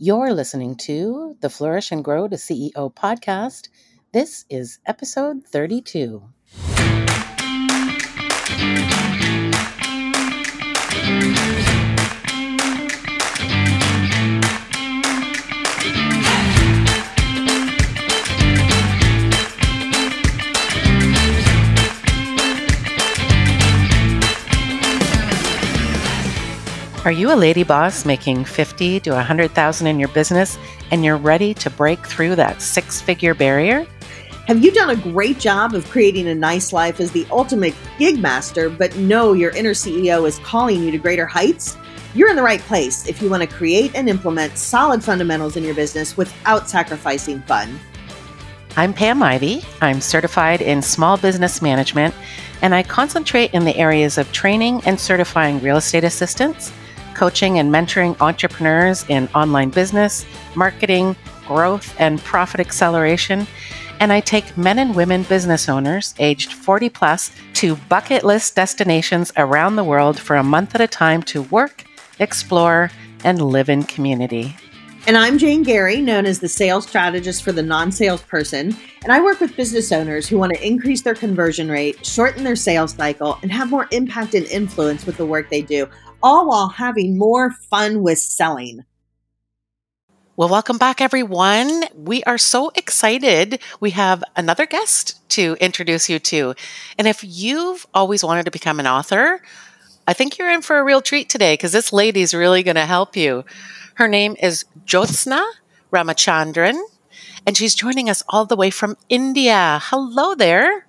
You're listening to the Flourish and Grow to CEO podcast. This is episode 32. Are you a lady boss making 50 to 100,000 in your business and you're ready to break through that six-figure barrier? Have you done a great job of creating a nice life as the ultimate gig master, but know your inner CEO is calling you to greater heights? You're in the right place if you want to create and implement solid fundamentals in your business without sacrificing fun. I'm Pam Ivy. I'm certified in small business management, and I concentrate in the areas of training and certifying real estate assistants coaching and mentoring entrepreneurs in online business, marketing, growth, and profit acceleration. And I take men and women business owners aged 40 plus to bucket list destinations around the world for a month at a time to work, explore, and live in community. And I'm Jane Gary, known as the sales strategist for the non salesperson. And I work with business owners who want to increase their conversion rate, shorten their sales cycle, and have more impact and influence with the work they do all while having more fun with selling. Well, welcome back, everyone. We are so excited. We have another guest to introduce you to. And if you've always wanted to become an author, I think you're in for a real treat today because this lady's really going to help you. Her name is Jyotsna Ramachandran, and she's joining us all the way from India. Hello there.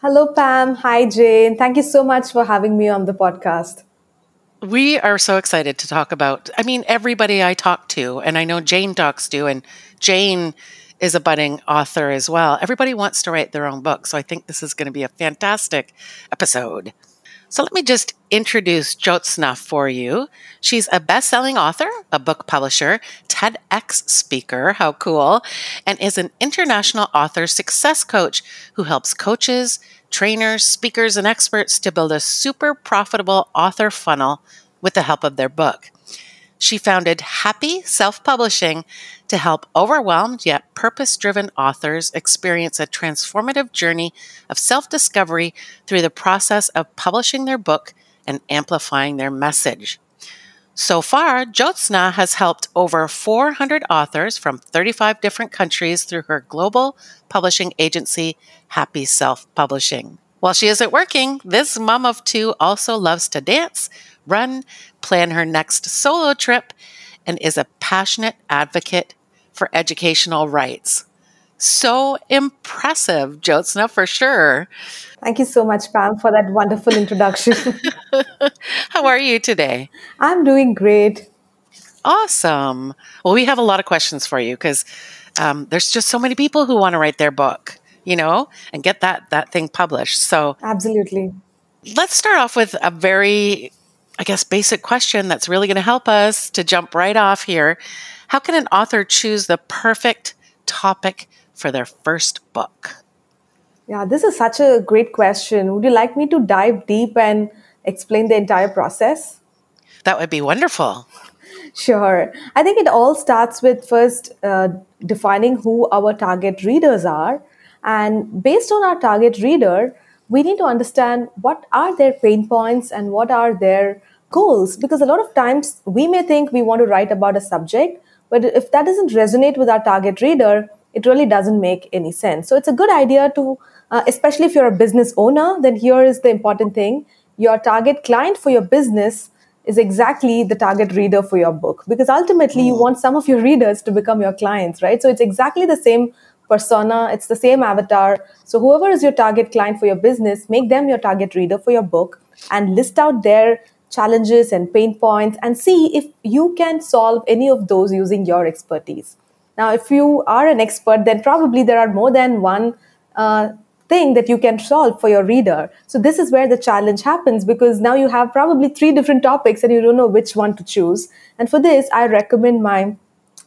Hello, Pam. Hi, Jane. Thank you so much for having me on the podcast. We are so excited to talk about. I mean, everybody I talk to, and I know Jane talks to, and Jane is a budding author as well. Everybody wants to write their own book. So I think this is going to be a fantastic episode. So let me just introduce Jyotsna for you. She's a best-selling author, a book publisher, TEDx speaker, how cool, and is an international author success coach who helps coaches, trainers, speakers, and experts to build a super profitable author funnel with the help of their book. She founded Happy Self Publishing to help overwhelmed yet purpose driven authors experience a transformative journey of self discovery through the process of publishing their book and amplifying their message. So far, Jyotsna has helped over 400 authors from 35 different countries through her global publishing agency, Happy Self Publishing. While she isn't working, this mom of two also loves to dance, run, plan her next solo trip, and is a passionate advocate for educational rights. So impressive, Jyotsna, for sure. Thank you so much, Pam, for that wonderful introduction. How are you today? I'm doing great. Awesome. Well, we have a lot of questions for you because um, there's just so many people who want to write their book, you know, and get that that thing published. So absolutely. Let's start off with a very, I guess, basic question that's really going to help us to jump right off here. How can an author choose the perfect topic for their first book? Yeah, this is such a great question. Would you like me to dive deep and explain the entire process? That would be wonderful. Sure. I think it all starts with first uh, defining who our target readers are. And based on our target reader, we need to understand what are their pain points and what are their goals. Because a lot of times we may think we want to write about a subject, but if that doesn't resonate with our target reader, it really doesn't make any sense. So it's a good idea to, uh, especially if you're a business owner, then here is the important thing. Your target client for your business is exactly the target reader for your book because ultimately mm. you want some of your readers to become your clients, right? So it's exactly the same persona, it's the same avatar. So whoever is your target client for your business, make them your target reader for your book and list out their challenges and pain points and see if you can solve any of those using your expertise. Now, if you are an expert, then probably there are more than one uh, thing that you can solve for your reader. So, this is where the challenge happens because now you have probably three different topics and you don't know which one to choose. And for this, I recommend my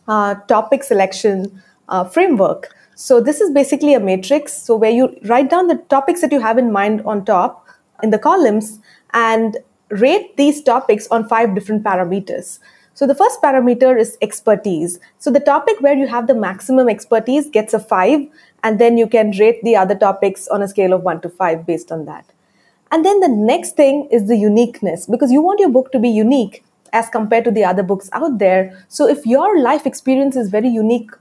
uh, topic selection uh, framework. So, this is basically a matrix. So, where you write down the topics that you have in mind on top in the columns and rate these topics on five different parameters. So the first parameter is expertise. So the topic where you have the maximum expertise gets a five, and then you can rate the other topics on a scale of one to five based on that. And then the next thing is the uniqueness because you want your book to be unique as compared to the other books out there. So if your life experience is very unique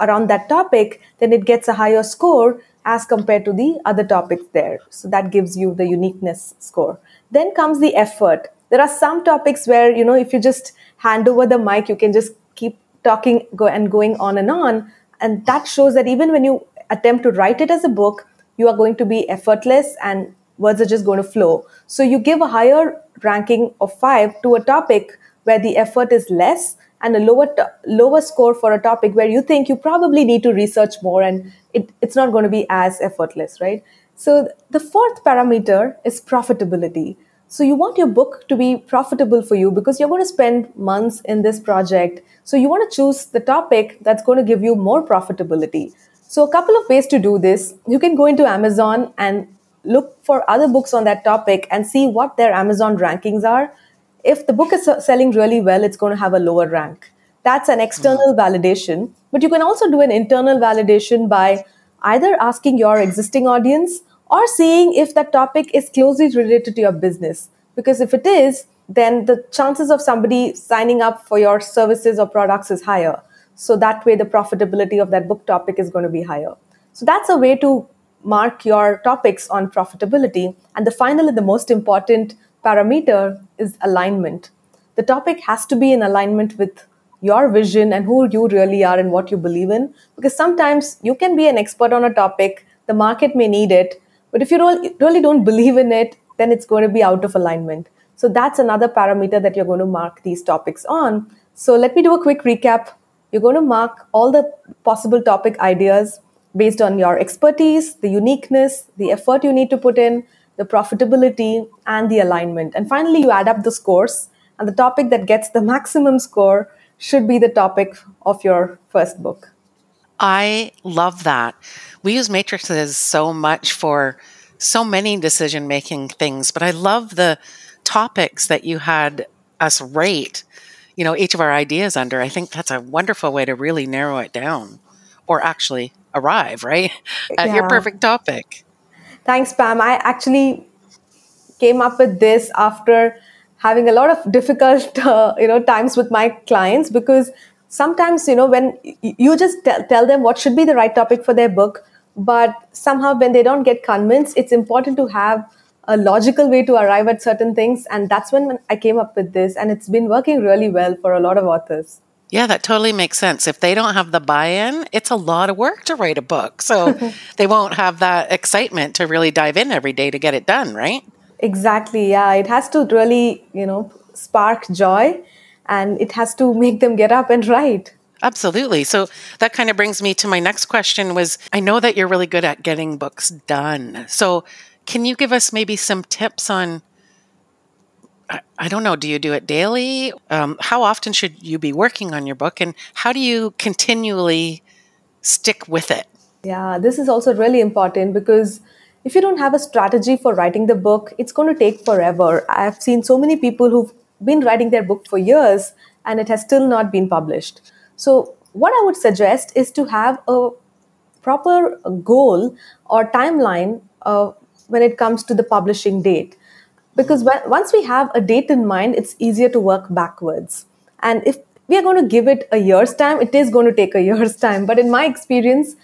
around that topic, then it gets a higher score as compared to the other topics there. So that gives you the uniqueness score. Then comes the effort. There are some topics where, you know, if you just hand over the mic, you can just keep talking go and going on and on. And that shows that even when you attempt to write it as a book, you are going to be effortless and words are just going to flow. So you give a higher ranking of five to a topic where the effort is less and a lower lower score for a topic where you think you probably need to research more and it, it's not going to be as effortless right so the fourth parameter is profitability so you want your book to be profitable for you because you're going to spend months in this project so you want to choose the topic that's going to give you more profitability so a couple of ways to do this you can go into amazon and look for other books on that topic and see what their amazon rankings are if the book is selling really well, it's going to have a lower rank. That's an external mm-hmm. validation. But you can also do an internal validation by either asking your existing audience or seeing if that topic is closely related to your business. Because if it is, then the chances of somebody signing up for your services or products is higher. So that way, the profitability of that book topic is going to be higher. So that's a way to mark your topics on profitability. And the final and the most important parameter is alignment. The topic has to be in alignment with your vision and who you really are and what you believe in. Because sometimes you can be an expert on a topic, the market may need it, but if you really don't believe in it, then it's going to be out of alignment. So that's another parameter that you're going to mark these topics on. So let me do a quick recap. You're going to mark all the possible topic ideas based on your expertise, the uniqueness, the effort you need to put in, the profitability, and the alignment. And finally, you add up the scores, and the topic that gets the maximum score should be the topic of your first book. I love that. We use matrices so much for so many decision making things, but I love the topics that you had us rate, you know, each of our ideas under. I think that's a wonderful way to really narrow it down or actually arrive, right? At yeah. your perfect topic. Thanks, Pam. I actually came up with this after having a lot of difficult, uh, you know, times with my clients because sometimes, you know, when you just tell, tell them what should be the right topic for their book, but somehow when they don't get convinced, it's important to have a logical way to arrive at certain things. And that's when I came up with this. And it's been working really well for a lot of authors. Yeah, that totally makes sense. If they don't have the buy in, it's a lot of work to write a book. So they won't have that excitement to really dive in every day to get it done, right? Exactly. Yeah. It has to really, you know, spark joy and it has to make them get up and write. Absolutely. So that kind of brings me to my next question was I know that you're really good at getting books done. So can you give us maybe some tips on I, don't know, do you do it daily? Um, how often should you be working on your book? And how do you continually stick with it? Yeah, this is also really important because if you don't have a strategy for writing the book, it's going to take forever. I've seen so many people who've been writing their book for years and it has still not been published. So, what I would suggest is to have a proper goal or timeline uh, when it comes to the publishing date. Because once we have a date in mind it's easier to work backwards. And if we are going to give it a year's time it is going to take a year's time. But in my experience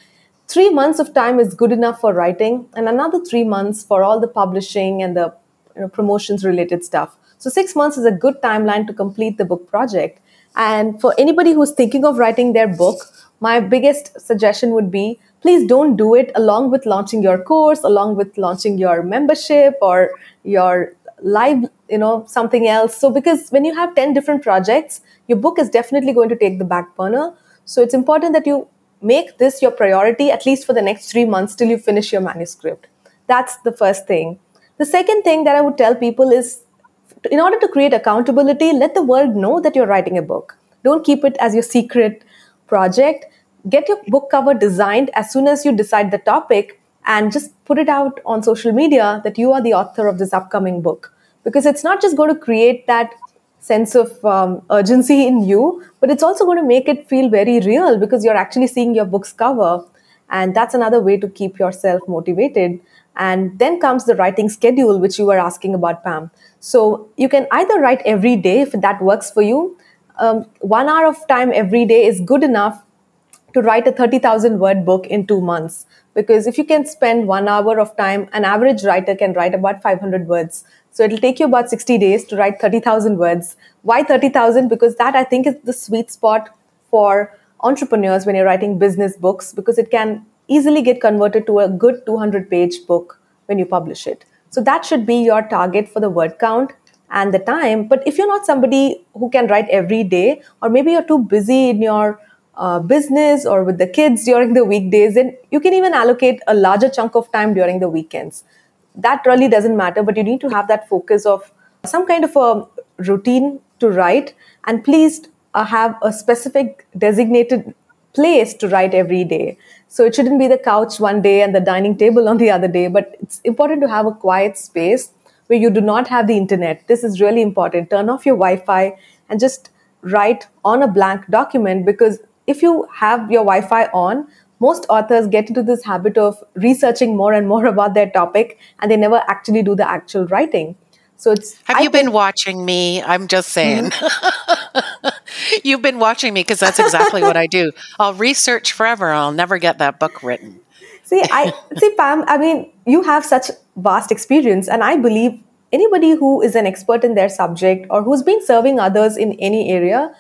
three months of time is good enough for writing and another three months for all the publishing and the you know, promotions related stuff so six months is a good timeline to complete the book project. And for anybody who's thinking of writing their book my biggest suggestion would be please don't do it along with launching your course along with launching your membership or your live you know something else. So because when you have 10 different projects your book is definitely going to take the back burner. So it's important that you make this your priority at least for the next 3 months till you finish your manuscript. That's the first thing. The second thing that i would tell people is in order to create accountability let the world know that you're writing a book. Don't keep it as your secret project. Get your book cover designed as soon as you decide the topic and just put it out on social media that you are the author of this upcoming book. Because it's not just going to create that sense of um, urgency in you, but it's also going to make it feel very real because you're actually seeing your book's cover. And that's another way to keep yourself motivated. And then comes the writing schedule, which you were asking about, Pam. So you can either write every day if that works for you. Um, one hour of time every day is good enough to write a 30,000 word book in two months. Because if you can spend one hour of time, an average writer can write about 500 words. So it'll take you about 60 days to write 30,000 words. Why 30,000? Because that I think is the sweet spot for entrepreneurs when you're writing business books because it can easily get converted to a good 200 page book when you publish it. So that should be your target for the word count and the time. But if you're not somebody who can write every day, or maybe you're too busy in your uh, business or with the kids during the weekdays, then you can even allocate a larger chunk of time during the weekends. That really doesn't matter, but you need to have that focus of some kind of a routine to write. And please uh, have a specific designated place to write every day. So it shouldn't be the couch one day and the dining table on the other day, but it's important to have a quiet space where you do not have the internet. This is really important. Turn off your Wi Fi and just write on a blank document because if you have your Wi Fi on, most authors get into this habit of researching more and more about their topic and they never actually do the actual writing. So it's. Have I you think, been watching me? I'm just saying. Mm-hmm. You've been watching me because that's exactly what I do. I'll research forever. I'll never get that book written. See, I see, Pam. I mean, you have such vast experience, and I believe anybody who is an expert in their subject or who's been serving others in any area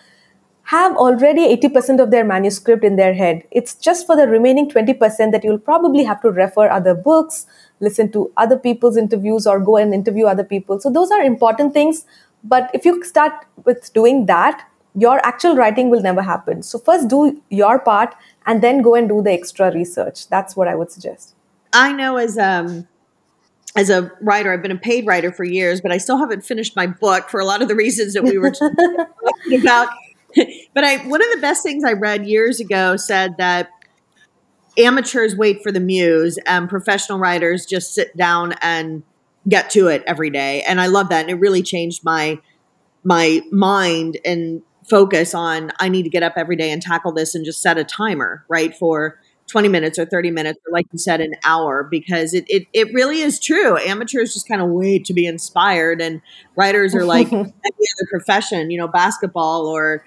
have already 80% of their manuscript in their head. It's just for the remaining 20% that you'll probably have to refer other books, listen to other people's interviews, or go and interview other people. So, those are important things. But if you start with doing that, your actual writing will never happen. So, first do your part and then go and do the extra research. That's what I would suggest. I know as um as a writer, I've been a paid writer for years, but I still haven't finished my book for a lot of the reasons that we were talking about. but I one of the best things I read years ago said that amateurs wait for the muse and professional writers just sit down and get to it every day. And I love that. And it really changed my my mind and focus on I need to get up every day and tackle this and just set a timer, right? For 20 minutes or 30 minutes or like you said an hour because it, it, it really is true amateurs just kind of wait to be inspired and writers are like any other profession you know basketball or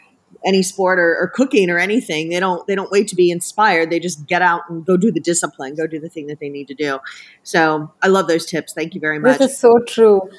any sport or, or, cooking or anything they don't they don't wait to be inspired. They just get out and go do the discipline go do the thing that they need to do. So i love those tips. Thank you very much. this is so true.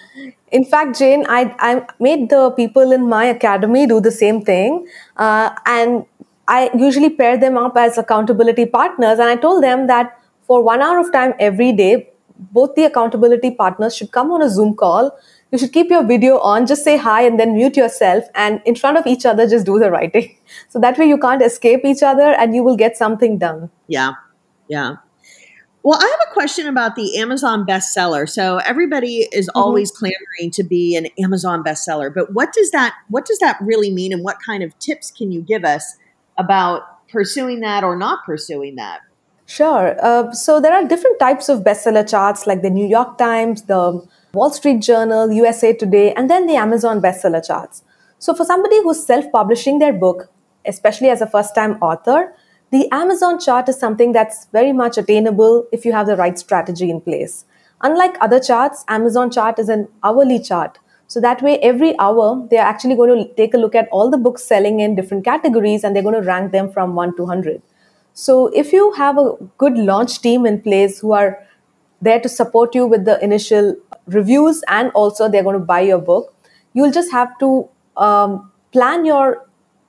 In fact jane i, I made the people in my academy do the same thing uh, and i usually pair them up as accountability partners and i told them that for one hour of time every day both the accountability partners should come on a zoom call you should keep your video on, just say hi and then mute yourself and in front of each other, just do the writing. So that way you can't escape each other and you will get something done. Yeah. Yeah. Well, I have a question about the Amazon bestseller. So everybody is mm-hmm. always clamoring to be an Amazon bestseller, but what does that what does that really mean and what kind of tips can you give us about pursuing that or not pursuing that? Sure. Uh, so there are different types of bestseller charts like the New York Times, the Wall Street Journal, USA Today, and then the Amazon bestseller charts. So, for somebody who's self publishing their book, especially as a first time author, the Amazon chart is something that's very much attainable if you have the right strategy in place. Unlike other charts, Amazon chart is an hourly chart. So that way, every hour, they're actually going to take a look at all the books selling in different categories and they're going to rank them from 1 to 100. So if you have a good launch team in place who are there to support you with the initial reviews and also they're going to buy your book. You'll just have to um, plan your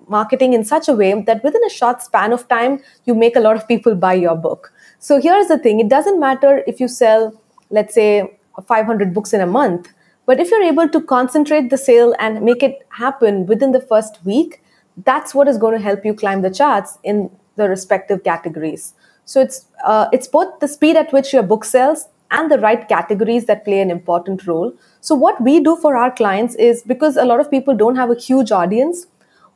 marketing in such a way that within a short span of time you make a lot of people buy your book. So here's the thing it doesn't matter if you sell let's say 500 books in a month but if you're able to concentrate the sale and make it happen within the first week that's what is going to help you climb the charts in the respective categories so it's uh, it's both the speed at which your book sells and the right categories that play an important role. So what we do for our clients is because a lot of people don't have a huge audience,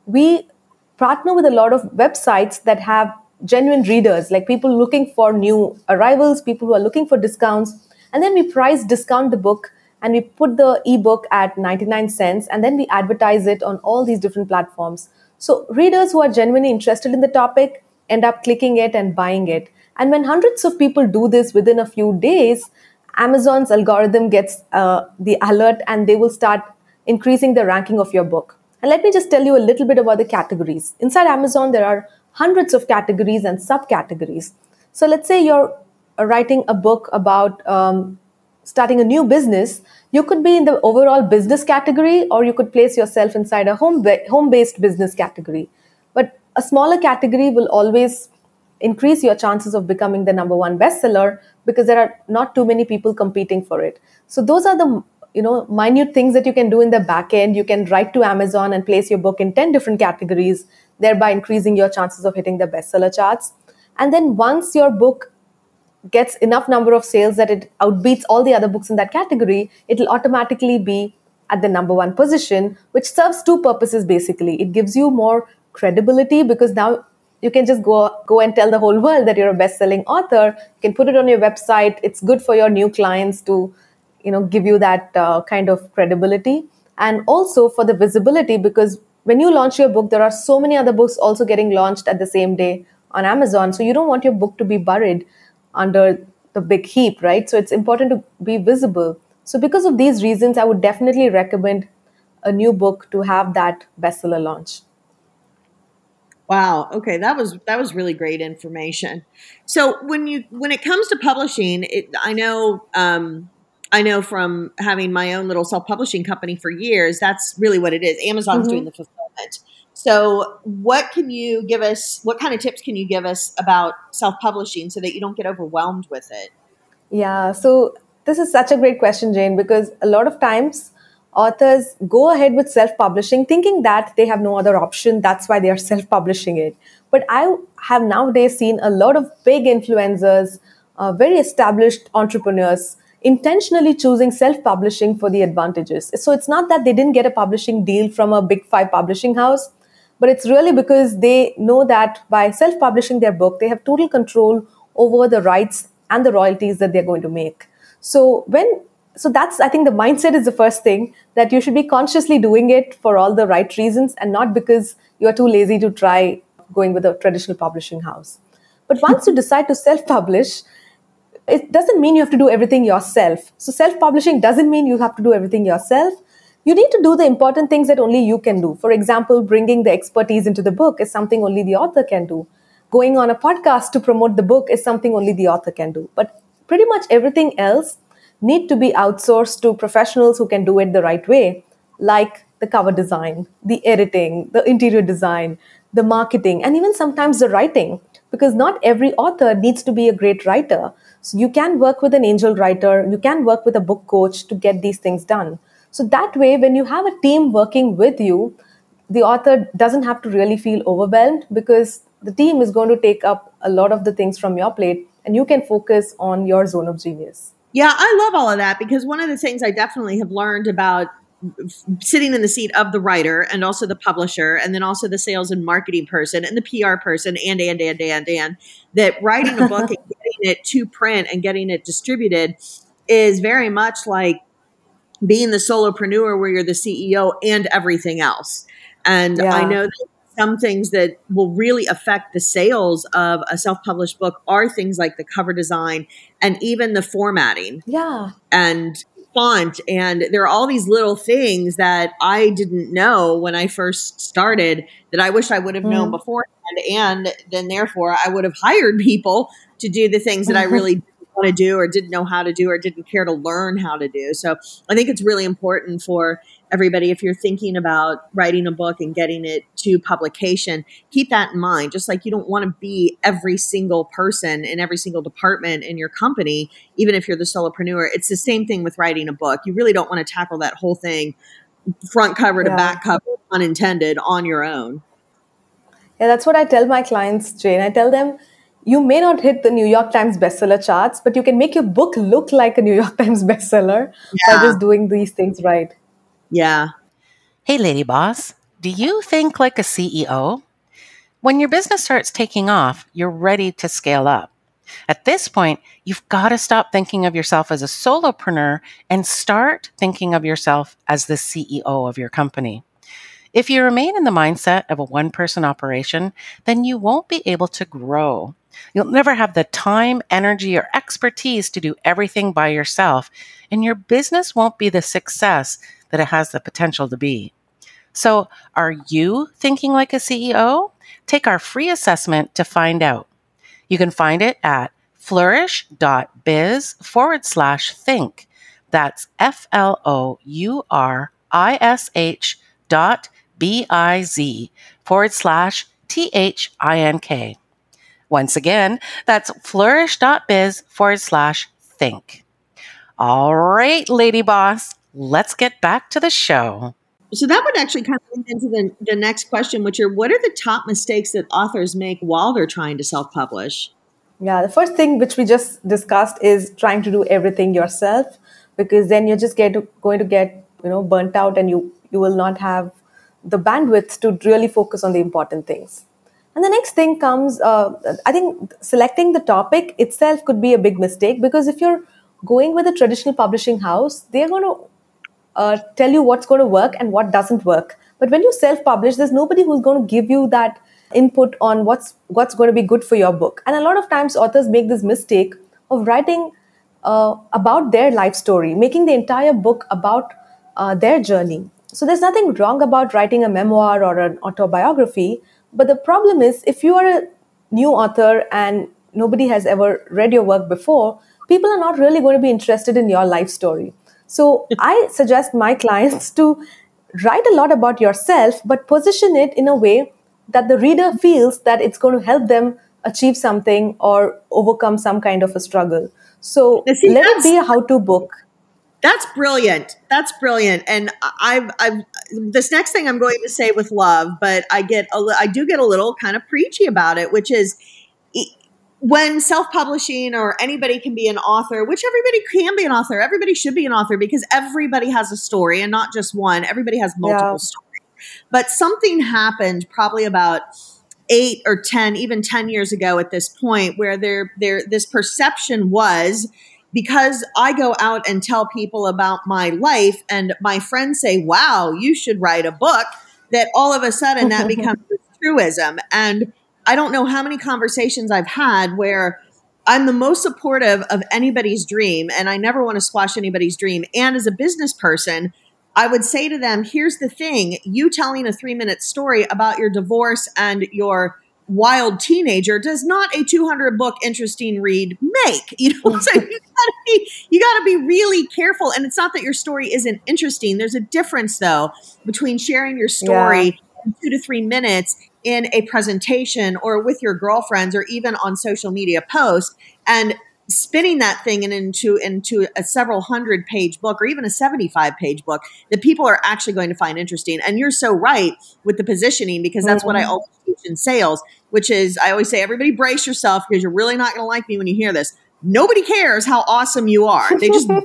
we partner with a lot of websites that have genuine readers, like people looking for new arrivals, people who are looking for discounts, and then we price discount the book and we put the ebook at 99 cents and then we advertise it on all these different platforms. So readers who are genuinely interested in the topic end up clicking it and buying it. And when hundreds of people do this within a few days, Amazon's algorithm gets uh, the alert and they will start increasing the ranking of your book. And let me just tell you a little bit about the categories. Inside Amazon, there are hundreds of categories and subcategories. So let's say you're writing a book about um, starting a new business. You could be in the overall business category, or you could place yourself inside a home home based business category. A smaller category will always increase your chances of becoming the number one bestseller because there are not too many people competing for it. So those are the you know minute things that you can do in the back end. You can write to Amazon and place your book in 10 different categories, thereby increasing your chances of hitting the bestseller charts. And then once your book gets enough number of sales that it outbeats all the other books in that category, it'll automatically be at the number one position, which serves two purposes basically. It gives you more credibility because now you can just go go and tell the whole world that you're a best-selling author. You can put it on your website. It's good for your new clients to you know give you that uh, kind of credibility. And also for the visibility because when you launch your book there are so many other books also getting launched at the same day on amazon. So you don't want your book to be buried under the big heap right? So it's important to be visible. So because of these reasons i would definitely recommend a new book to have that bestseller launch Wow. Okay, that was that was really great information. So when you when it comes to publishing, it, I know um, I know from having my own little self publishing company for years. That's really what it is. Amazon's mm-hmm. doing the fulfillment. So what can you give us? What kind of tips can you give us about self publishing so that you don't get overwhelmed with it? Yeah. So this is such a great question, Jane, because a lot of times authors go ahead with self publishing thinking that they have no other option. That's why they are self publishing it. But I have nowadays seen a lot of big influencers, uh, very established entrepreneurs intentionally choosing self publishing for the advantages. So it's not that they didn't get a publishing deal from a big five publishing house, but it's really because they know that by self publishing their book, they have total control over the rights and the royalties that they're going to make. So when so that's i think the mindset is the first thing that you should be consciously doing it for all the right reasons and not because you are too lazy to try going with a traditional publishing house. But once you decide to self publish it doesn't mean you have to do everything yourself. So self publishing doesn't mean you have to do everything yourself. You need to do the important things that only you can do. For example bringing the expertise into the book is something only the author can do. Going on a podcast to promote the book is something only the author can do. But pretty much everything else need to be outsourced to professionals who can do it the right way, like the cover design, the editing, the interior design, the marketing, and even sometimes the writing. Because not every author needs to be a great writer. So you can work with an angel writer, you can work with a book coach to get these things done. So that way, when you have a team working with you, the author doesn't have to really feel overwhelmed because the team is going to take up a lot of the things from your plate and you can focus on your zone of genius. Yeah, I love all of that because one of the things I definitely have learned about sitting in the seat of the writer and also the publisher and then also the sales and marketing person and the PR person and and and and and that writing a book and getting it to print and getting it distributed is very much like being the solopreneur where you're the CEO and everything else. And yeah. I know that some things that will really affect the sales of a self-published book are things like the cover design and even the formatting. Yeah. And font and there are all these little things that I didn't know when I first started that I wish I would have mm. known beforehand and then therefore I would have hired people to do the things that I really didn't want to do or didn't know how to do or didn't care to learn how to do. So I think it's really important for everybody, if you're thinking about writing a book and getting it to publication, keep that in mind. Just like you don't want to be every single person in every single department in your company, even if you're the solopreneur. It's the same thing with writing a book. You really don't want to tackle that whole thing front cover yeah. to back cover, unintended, on your own. Yeah, that's what I tell my clients, Jane. I tell them, you may not hit the New York Times bestseller charts, but you can make your book look like a New York Times bestseller yeah. by just doing these things right. Yeah. Hey, Lady Boss, do you think like a CEO? When your business starts taking off, you're ready to scale up. At this point, you've got to stop thinking of yourself as a solopreneur and start thinking of yourself as the CEO of your company. If you remain in the mindset of a one person operation, then you won't be able to grow. You'll never have the time, energy, or expertise to do everything by yourself, and your business won't be the success that it has the potential to be. So, are you thinking like a CEO? Take our free assessment to find out. You can find it at flourish.biz forward slash think. That's F L O U R I S H dot B I Z forward slash T H I N K. Once again, that's flourish.biz forward slash think. All right, lady boss, let's get back to the show. So that would actually kind of lead into the, the next question, which are what are the top mistakes that authors make while they're trying to self publish? Yeah, the first thing which we just discussed is trying to do everything yourself because then you're just get to, going to get you know burnt out and you you will not have the bandwidth to really focus on the important things. And the next thing comes, uh, I think selecting the topic itself could be a big mistake because if you're going with a traditional publishing house, they're going to uh, tell you what's going to work and what doesn't work. But when you self-publish, there's nobody who's going to give you that input on what's what's going to be good for your book. And a lot of times, authors make this mistake of writing uh, about their life story, making the entire book about uh, their journey. So there's nothing wrong about writing a memoir or an autobiography. But the problem is, if you are a new author and nobody has ever read your work before, people are not really going to be interested in your life story. So I suggest my clients to write a lot about yourself, but position it in a way that the reader feels that it's going to help them achieve something or overcome some kind of a struggle. So see, let it be a how-to book. That's brilliant. That's brilliant. And I've, I've, this next thing I'm going to say with love, but I get, a, I do get a little kind of preachy about it, which is when self-publishing or anybody can be an author which everybody can be an author everybody should be an author because everybody has a story and not just one everybody has multiple yeah. stories but something happened probably about eight or ten even 10 years ago at this point where there there this perception was because I go out and tell people about my life and my friends say, wow, you should write a book, that all of a sudden that becomes a truism. And I don't know how many conversations I've had where I'm the most supportive of anybody's dream and I never want to squash anybody's dream. And as a business person, I would say to them, here's the thing you telling a three minute story about your divorce and your wild teenager does not a 200 book interesting read make? You know so you gotta be you gotta be really careful and it's not that your story isn't interesting. There's a difference though between sharing your story yeah. in two to three minutes in a presentation or with your girlfriends or even on social media posts and spinning that thing into into a several hundred page book or even a 75 page book that people are actually going to find interesting and you're so right with the positioning because that's mm-hmm. what i mm-hmm. always teach in sales which is i always say everybody brace yourself because you're really not going to like me when you hear this nobody cares how awesome you are they just are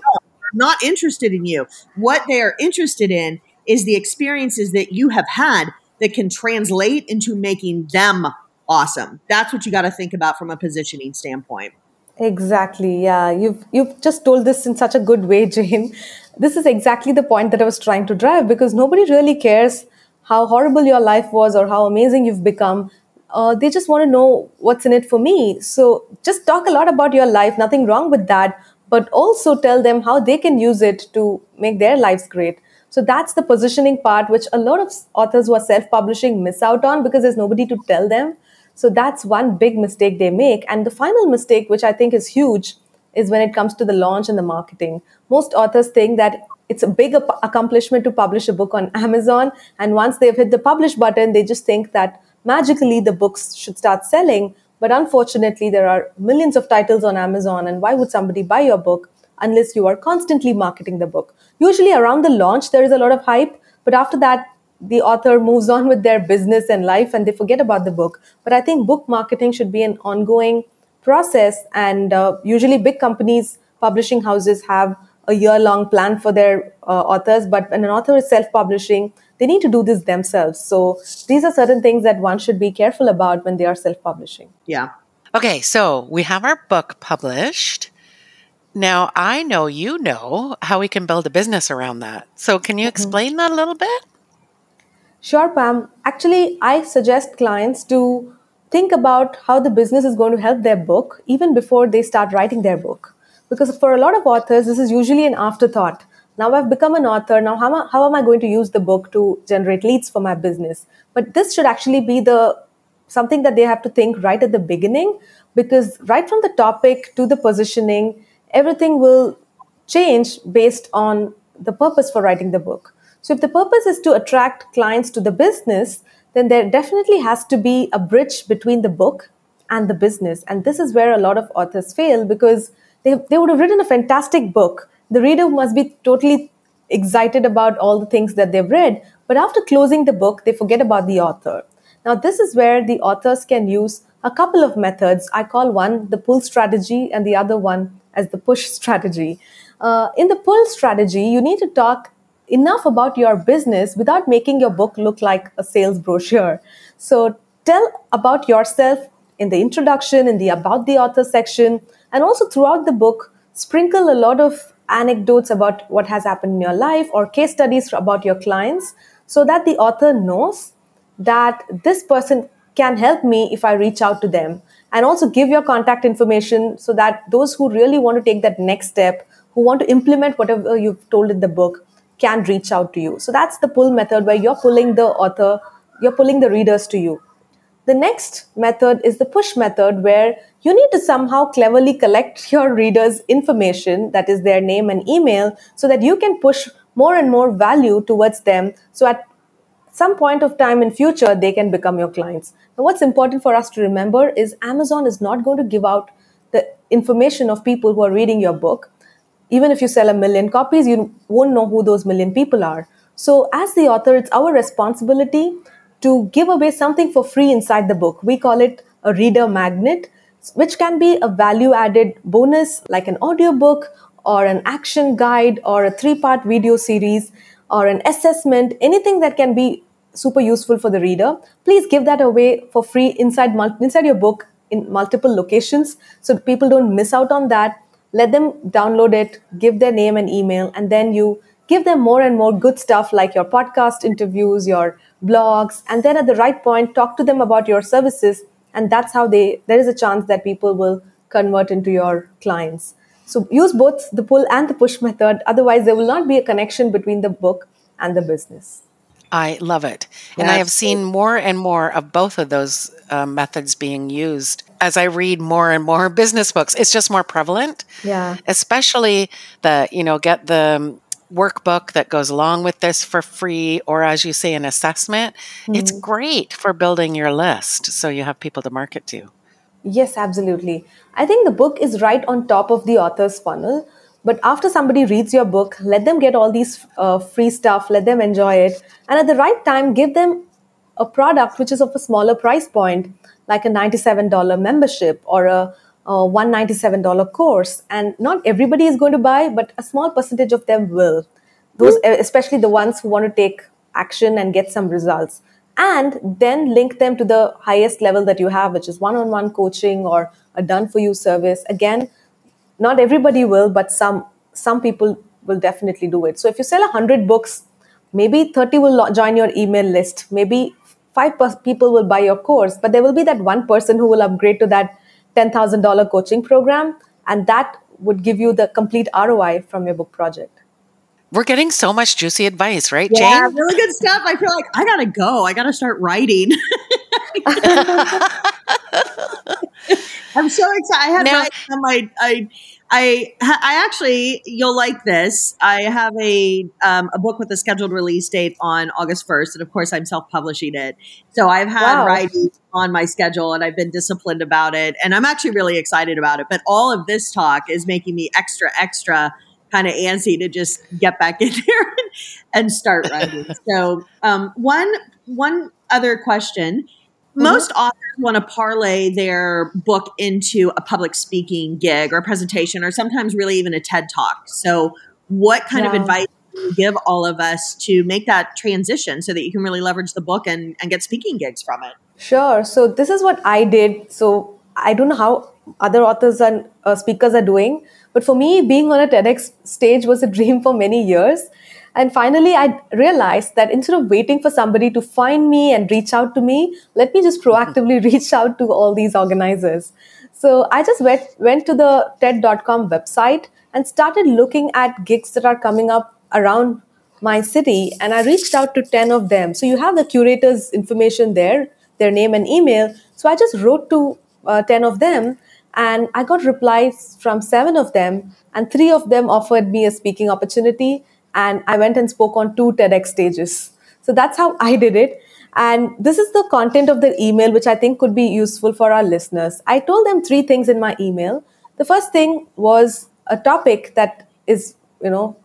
not interested in you what they are interested in is the experiences that you have had that can translate into making them awesome. That's what you got to think about from a positioning standpoint. Exactly. Yeah, you've you've just told this in such a good way, Jane. This is exactly the point that I was trying to drive because nobody really cares how horrible your life was or how amazing you've become. Uh, they just want to know what's in it for me. So just talk a lot about your life. Nothing wrong with that, but also tell them how they can use it to make their lives great. So that's the positioning part, which a lot of authors who are self publishing miss out on because there's nobody to tell them. So that's one big mistake they make. And the final mistake, which I think is huge, is when it comes to the launch and the marketing. Most authors think that it's a big accomplishment to publish a book on Amazon. And once they've hit the publish button, they just think that magically the books should start selling. But unfortunately, there are millions of titles on Amazon. And why would somebody buy your book unless you are constantly marketing the book? usually around the launch there is a lot of hype but after that the author moves on with their business and life and they forget about the book but i think book marketing should be an ongoing process and uh, usually big companies publishing houses have a year long plan for their uh, authors but when an author is self publishing they need to do this themselves so these are certain things that one should be careful about when they are self publishing yeah Okay, so we have our book published. Now, I know you know how we can build a business around that. So, can you explain that a little bit? Sure, Pam. Actually, I suggest clients to think about how the business is going to help their book even before they start writing their book. Because for a lot of authors, this is usually an afterthought. Now I've become an author. Now, how am, I, how am I going to use the book to generate leads for my business? But this should actually be the something that they have to think right at the beginning because right from the topic to the positioning, everything will change based on the purpose for writing the book. So if the purpose is to attract clients to the business, then there definitely has to be a bridge between the book and the business. And this is where a lot of authors fail because they, they would have written a fantastic book. The reader must be totally excited about all the things that they've read, but after closing the book, they forget about the author. Now, this is where the authors can use a couple of methods. I call one the pull strategy and the other one as the push strategy. Uh, in the pull strategy, you need to talk enough about your business without making your book look like a sales brochure. So tell about yourself in the introduction, in the about the author section, and also throughout the book, sprinkle a lot of anecdotes about what has happened in your life or case studies about your clients so that the author knows that this person can help me if I reach out to them. And also give your contact information so that those who really want to take that next step, who want to implement whatever you've told in the book, can reach out to you. So that's the pull method where you're pulling the author, you're pulling the readers to you. The next method is the push method where you need to somehow cleverly collect your readers' information, that is their name and email, so that you can push more and more value towards them. So at some point of time in future, they can become your clients. Now, what's important for us to remember is Amazon is not going to give out the information of people who are reading your book even if you sell a million copies, you won't know who those million people are. So, as the author, it's our responsibility to give away something for free inside the book. We call it a reader magnet, which can be a value added bonus like an audiobook or an action guide or a three part video series or an assessment, anything that can be super useful for the reader. Please give that away for free inside, inside your book in multiple locations so people don't miss out on that let them download it, give their name and email, and then you give them more and more good stuff like your podcast interviews, your blogs, and then at the right point, talk to them about your services. And that's how they, there is a chance that people will convert into your clients. So use both the pull and the push method. Otherwise, there will not be a connection between the book and the business. I love it. And I have seen more and more of both of those uh, methods being used as I read more and more business books. It's just more prevalent. Yeah. Especially the, you know, get the workbook that goes along with this for free, or as you say, an assessment. Mm-hmm. It's great for building your list so you have people to market to. Yes, absolutely. I think the book is right on top of the author's funnel but after somebody reads your book, let them get all these uh, free stuff, let them enjoy it. And at the right time, give them a product which is of a smaller price point, like a $97 membership or a, a $197 course. And not everybody is going to buy, but a small percentage of them will. Those, hmm. especially the ones who want to take action and get some results. And then link them to the highest level that you have, which is one on one coaching or a done for you service. Again, not everybody will but some some people will definitely do it so if you sell 100 books maybe 30 will join your email list maybe five people will buy your course but there will be that one person who will upgrade to that $10000 coaching program and that would give you the complete roi from your book project we're getting so much juicy advice, right, yeah, Jane? really good stuff. I feel like I gotta go. I gotta start writing. I'm so excited. I had now, on my I I I actually you'll like this. I have a um, a book with a scheduled release date on August 1st, and of course I'm self publishing it. So I've had wow. writing on my schedule, and I've been disciplined about it, and I'm actually really excited about it. But all of this talk is making me extra extra kind of antsy to just get back in there and start writing. so um, one one other question Mm-hmm. Most authors want to parlay their book into a public speaking gig or a presentation, or sometimes really even a TED talk. So, what kind yeah. of advice you give all of us to make that transition so that you can really leverage the book and, and get speaking gigs from it? Sure. So, this is what I did. So, I don't know how other authors and uh, speakers are doing, but for me, being on a TEDx stage was a dream for many years. And finally, I realized that instead of waiting for somebody to find me and reach out to me, let me just proactively reach out to all these organizers. So I just went, went to the TED.com website and started looking at gigs that are coming up around my city. And I reached out to 10 of them. So you have the curator's information there, their name and email. So I just wrote to uh, 10 of them and I got replies from seven of them. And three of them offered me a speaking opportunity. And I went and spoke on two TEDx stages. So that's how I did it. And this is the content of the email, which I think could be useful for our listeners. I told them three things in my email. The first thing was a topic that is, you know,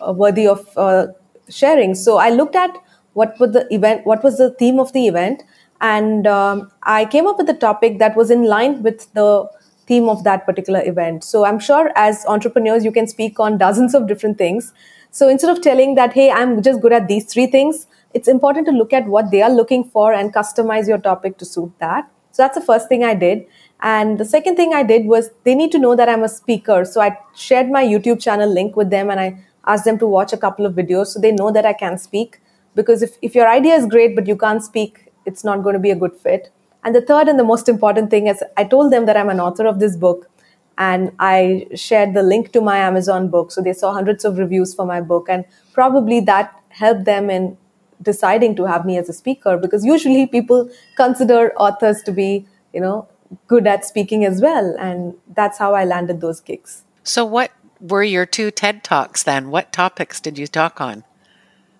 uh, worthy of uh, sharing. So I looked at what was the event, what was the theme of the event, and um, I came up with a topic that was in line with the theme of that particular event. So I'm sure as entrepreneurs, you can speak on dozens of different things. So instead of telling that, hey, I'm just good at these three things, it's important to look at what they are looking for and customize your topic to suit that. So that's the first thing I did. And the second thing I did was they need to know that I'm a speaker. So I shared my YouTube channel link with them and I asked them to watch a couple of videos so they know that I can speak. Because if, if your idea is great but you can't speak, it's not going to be a good fit. And the third and the most important thing is I told them that I'm an author of this book and I shared the link to my Amazon book. So they saw hundreds of reviews for my book. And probably that helped them in deciding to have me as a speaker because usually people consider authors to be, you know, good at speaking as well. And that's how I landed those gigs. So, what were your two TED Talks then? What topics did you talk on?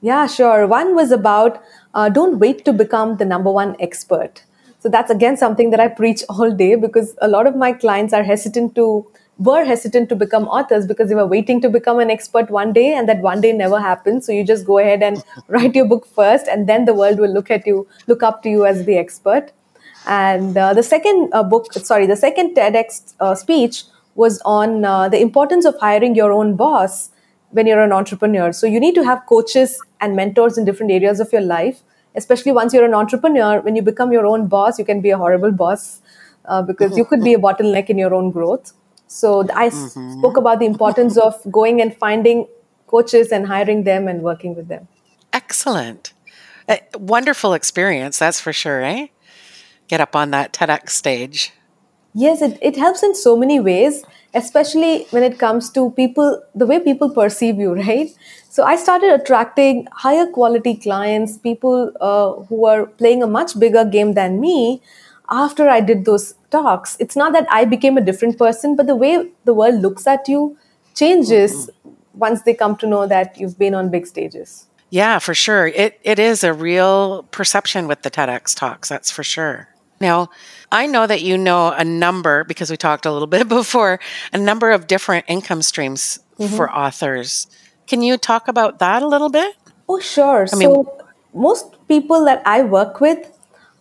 Yeah, sure. One was about uh, don't wait to become the number one expert. So, that's again something that I preach all day because a lot of my clients are hesitant to were hesitant to become authors because they were waiting to become an expert one day and that one day never happened. So you just go ahead and write your book first and then the world will look at you look up to you as the expert. And uh, the second uh, book, sorry, the second TEDx uh, speech was on uh, the importance of hiring your own boss when you're an entrepreneur. So you need to have coaches and mentors in different areas of your life, especially once you're an entrepreneur. When you become your own boss, you can be a horrible boss uh, because you could be a bottleneck in your own growth. So I mm-hmm. spoke about the importance of going and finding coaches and hiring them and working with them. Excellent. A wonderful experience, that's for sure, eh? get up on that TEDx stage? Yes, it, it helps in so many ways, especially when it comes to people, the way people perceive you, right? So I started attracting higher quality clients, people uh, who are playing a much bigger game than me after I did those talks. It's not that I became a different person, but the way the world looks at you changes mm-hmm. once they come to know that you've been on big stages. Yeah, for sure. It it is a real perception with the TEDx talks, that's for sure. Now, I know that you know a number, because we talked a little bit before, a number of different income streams mm-hmm. for authors. Can you talk about that a little bit? Oh, sure. I mean, so, most people that I work with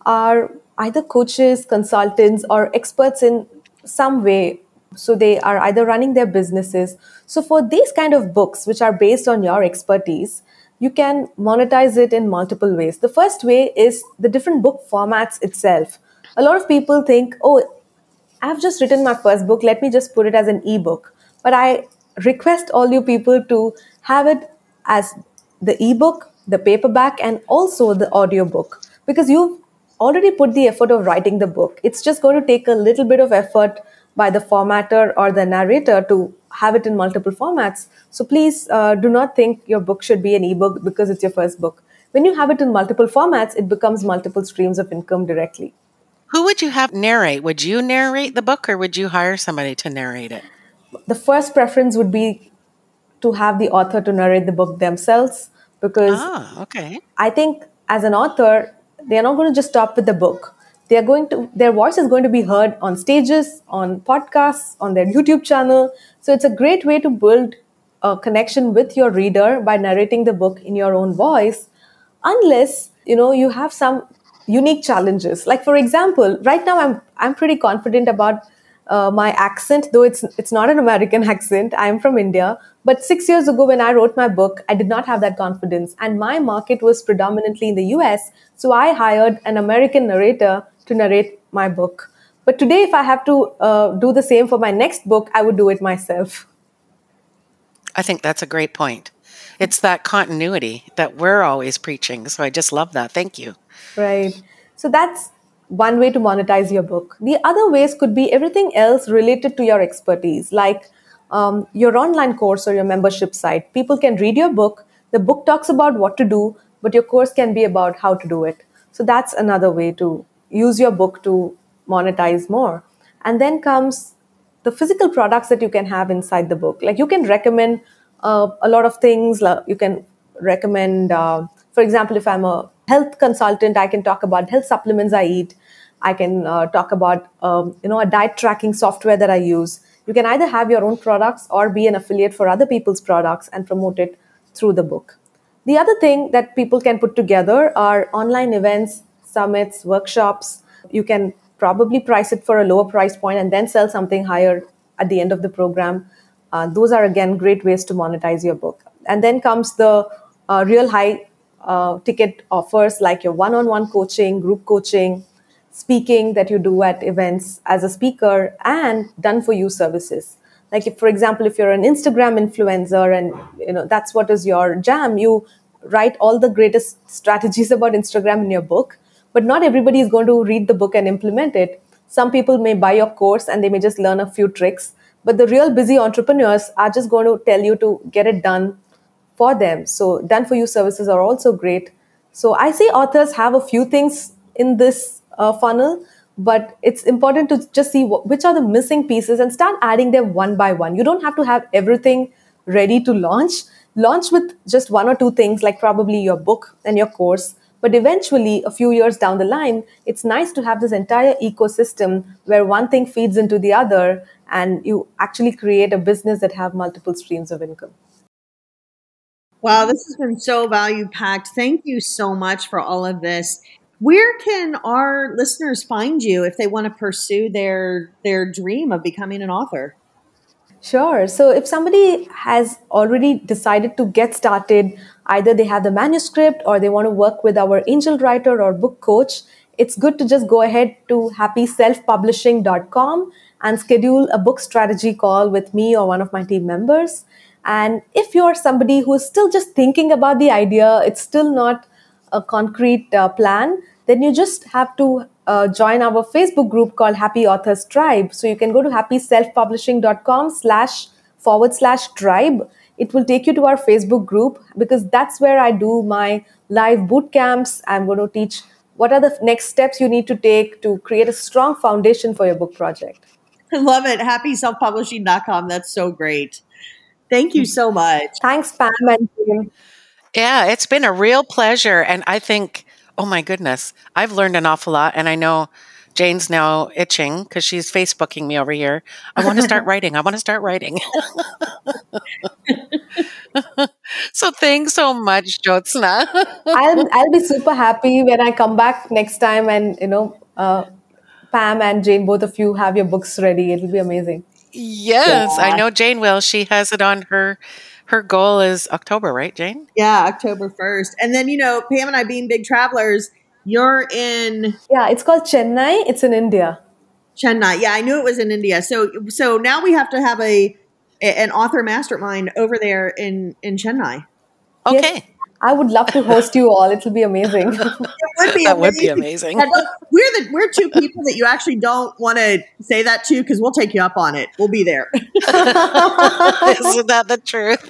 are either coaches, consultants, or experts in some way. So, they are either running their businesses. So, for these kind of books, which are based on your expertise, you can monetize it in multiple ways. The first way is the different book formats itself a lot of people think, oh, I've just written my first book, let me just put it as an ebook. But I request all you people to have it as the ebook, the paperback, and also the audiobook because you've already put the effort of writing the book. It's just going to take a little bit of effort by the formatter or the narrator to have it in multiple formats. So please uh, do not think your book should be an ebook because it's your first book. When you have it in multiple formats, it becomes multiple streams of income directly. Who would you have narrate? Would you narrate the book or would you hire somebody to narrate it? The first preference would be to have the author to narrate the book themselves because ah, okay. I think as an author, they are not going to just stop with the book. They are going to their voice is going to be heard on stages, on podcasts, on their YouTube channel. So it's a great way to build a connection with your reader by narrating the book in your own voice unless you know you have some unique challenges. Like for example, right now I'm I'm pretty confident about uh, my accent, though it's it's not an American accent. I'm from India, but six years ago when I wrote my book, I did not have that confidence, and my market was predominantly in the U.S. So I hired an American narrator to narrate my book. But today, if I have to uh, do the same for my next book, I would do it myself. I think that's a great point. It's that continuity that we're always preaching. So I just love that. Thank you. Right. So that's one way to monetize your book. The other ways could be everything else related to your expertise, like um, your online course or your membership site. People can read your book. The book talks about what to do, but your course can be about how to do it. So that's another way to use your book to monetize more. And then comes the physical products that you can have inside the book. Like you can recommend uh, a lot of things. You can recommend, uh, for example, if I'm a health consultant, I can talk about health supplements I eat. I can uh, talk about um, you know a diet tracking software that I use. You can either have your own products or be an affiliate for other people's products and promote it through the book. The other thing that people can put together are online events, summits, workshops. You can probably price it for a lower price point and then sell something higher at the end of the program. Uh, those are again great ways to monetize your book. And then comes the uh, real high uh, ticket offers like your one on one coaching, group coaching, speaking that you do at events as a speaker, and done for you services. Like, if, for example, if you're an Instagram influencer and you know that's what is your jam, you write all the greatest strategies about Instagram in your book, but not everybody is going to read the book and implement it. Some people may buy your course and they may just learn a few tricks, but the real busy entrepreneurs are just going to tell you to get it done for them. So, done for you services are also great. So, I see authors have a few things in this uh, funnel, but it's important to just see which are the missing pieces and start adding them one by one. You don't have to have everything ready to launch. Launch with just one or two things, like probably your book and your course. But eventually, a few years down the line, it's nice to have this entire ecosystem where one thing feeds into the other and you actually create a business that have multiple streams of income. Wow, this has been so value packed. Thank you so much for all of this. Where can our listeners find you if they want to pursue their their dream of becoming an author? Sure. So if somebody has already decided to get started, either they have the manuscript or they want to work with our angel writer or book coach, it's good to just go ahead to happyselfpublishing.com and schedule a book strategy call with me or one of my team members. And if you're somebody who's still just thinking about the idea, it's still not a concrete uh, plan, then you just have to uh, join our Facebook group called Happy Authors Tribe. So you can go to happyselfpublishing.com slash forward slash tribe. It will take you to our Facebook group because that's where I do my live boot camps. I'm going to teach what are the next steps you need to take to create a strong foundation for your book project. I love it. Happyselfpublishing.com. That's so great. Thank you so much. Thanks, Pam and Jim. Yeah, it's been a real pleasure. And I think, oh my goodness, I've learned an awful lot. And I know Jane's now itching because she's Facebooking me over here. I want to start writing. I want to start writing. so thanks so much, Jyotsna. I'll, I'll be super happy when I come back next time and, you know, uh, Pam and Jane, both of you have your books ready. It'll be amazing. Yes, yeah. I know Jane will. She has it on her her goal is October, right, Jane? Yeah, October 1st. And then, you know, Pam and I being big travelers, you're in Yeah, it's called Chennai. It's in India. Chennai. Yeah, I knew it was in India. So so now we have to have a an author mastermind over there in in Chennai. Okay. Yes. I would love to host you all. It'll be amazing. it would be that amazing. would be amazing. we're the we're two people that you actually don't want to say that to because we'll take you up on it. We'll be there. Isn't that the truth?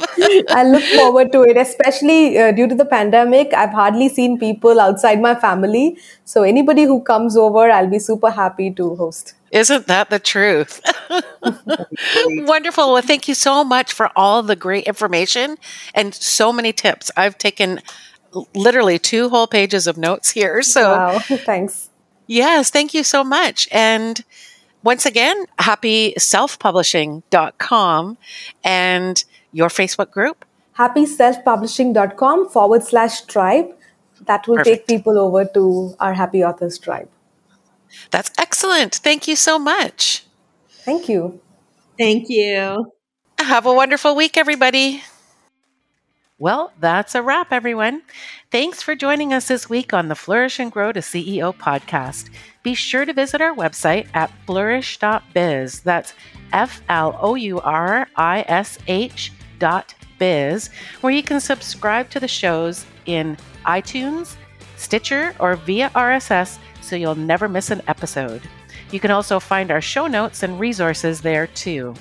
I look forward to it, especially uh, due to the pandemic. I've hardly seen people outside my family, so anybody who comes over, I'll be super happy to host. Isn't that the truth? Wonderful. Well, thank you so much for all the great information and so many tips. I've taken literally two whole pages of notes here. So, wow. thanks. Yes, thank you so much. And once again, happyselfpublishing.com and your Facebook group? Happyselfpublishing.com forward slash tribe. That will Perfect. take people over to our Happy Authors tribe. That's excellent. Thank you so much. Thank you. Thank you. Have a wonderful week, everybody. Well, that's a wrap, everyone. Thanks for joining us this week on the Flourish and Grow to CEO podcast. Be sure to visit our website at flourish.biz. That's F L O U R I S H dot biz, where you can subscribe to the shows in iTunes, Stitcher, or via RSS so you'll never miss an episode. You can also find our show notes and resources there too.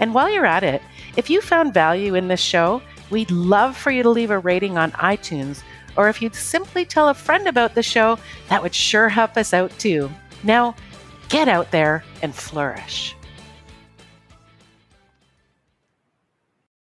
And while you're at it, if you found value in this show, we'd love for you to leave a rating on iTunes, or if you'd simply tell a friend about the show, that would sure help us out too. Now, get out there and flourish.